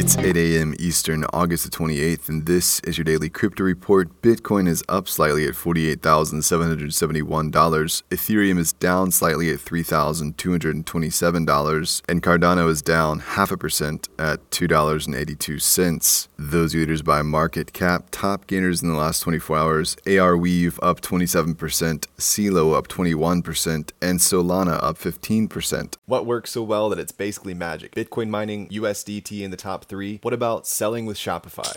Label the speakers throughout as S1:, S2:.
S1: It's 8 a.m. Eastern, August the 28th, and this is your daily crypto report. Bitcoin is up slightly at $48,771. Ethereum is down slightly at $3,227, and Cardano is down half a percent at $2.82. Those leaders by market cap, top gainers in the last 24 hours Arweave up 27%, CELO up 21%, and Solana up 15%.
S2: What works so well that it's basically magic? Bitcoin mining, USDT in the top three. What about selling with Shopify?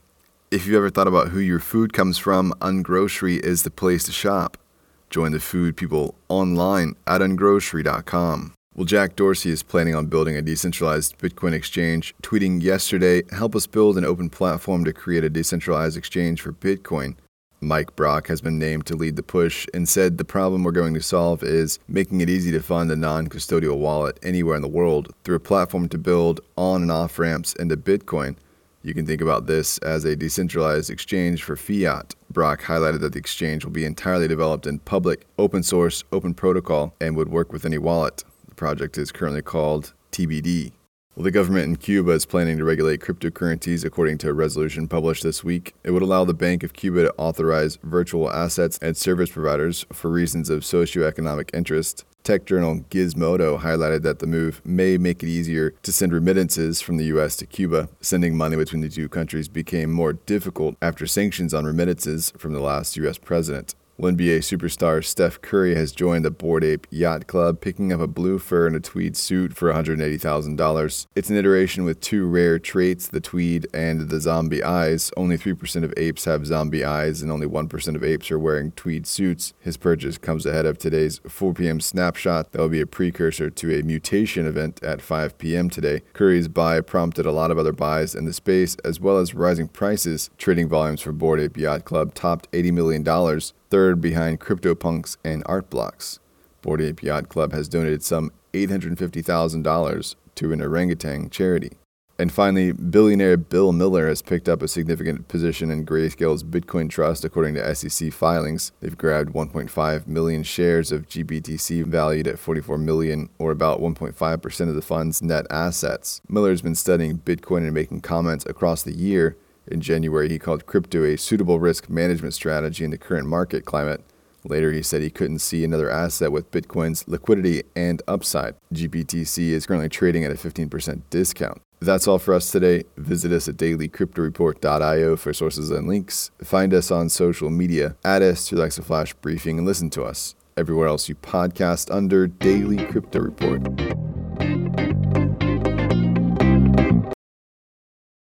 S1: If you've ever thought about who your food comes from, Ungrocery is the place to shop. Join the food people online at ungrocery.com. Well, Jack Dorsey is planning on building a decentralized Bitcoin exchange, tweeting yesterday, Help us build an open platform to create a decentralized exchange for Bitcoin. Mike Brock has been named to lead the push and said the problem we're going to solve is making it easy to fund a non custodial wallet anywhere in the world through a platform to build on and off ramps into Bitcoin. You can think about this as a decentralized exchange for fiat. Brock highlighted that the exchange will be entirely developed in public, open source, open protocol, and would work with any wallet. The project is currently called TBD. Well, the government in Cuba is planning to regulate cryptocurrencies according to a resolution published this week. It would allow the Bank of Cuba to authorize virtual assets and service providers for reasons of socioeconomic interest. Tech journal Gizmodo highlighted that the move may make it easier to send remittances from the U.S. to Cuba. Sending money between the two countries became more difficult after sanctions on remittances from the last U.S. president. NBA superstar Steph Curry has joined the Bored Ape Yacht Club, picking up a blue fur and a tweed suit for $180,000. It's an iteration with two rare traits, the tweed and the zombie eyes. Only 3% of apes have zombie eyes, and only 1% of apes are wearing tweed suits. His purchase comes ahead of today's 4 p.m. snapshot that will be a precursor to a mutation event at 5 p.m. today. Curry's buy prompted a lot of other buys in the space, as well as rising prices. Trading volumes for Bored Ape Yacht Club topped $80 million third behind CryptoPunks and Art Blocks. Bored Ape Yacht Club has donated some $850,000 to an orangutan charity. And finally, billionaire Bill Miller has picked up a significant position in Grayscale's Bitcoin Trust, according to SEC filings. They've grabbed 1.5 million shares of GBTC valued at 44 million, or about 1.5% of the fund's net assets. Miller's been studying Bitcoin and making comments across the year in January, he called crypto a suitable risk management strategy in the current market climate. Later, he said he couldn't see another asset with Bitcoin's liquidity and upside. GBTC is currently trading at a 15% discount. That's all for us today. Visit us at dailycryptoreport.io for sources and links. Find us on social media. Add us to Alexa Flash Briefing and listen to us everywhere else you podcast under Daily Crypto Report.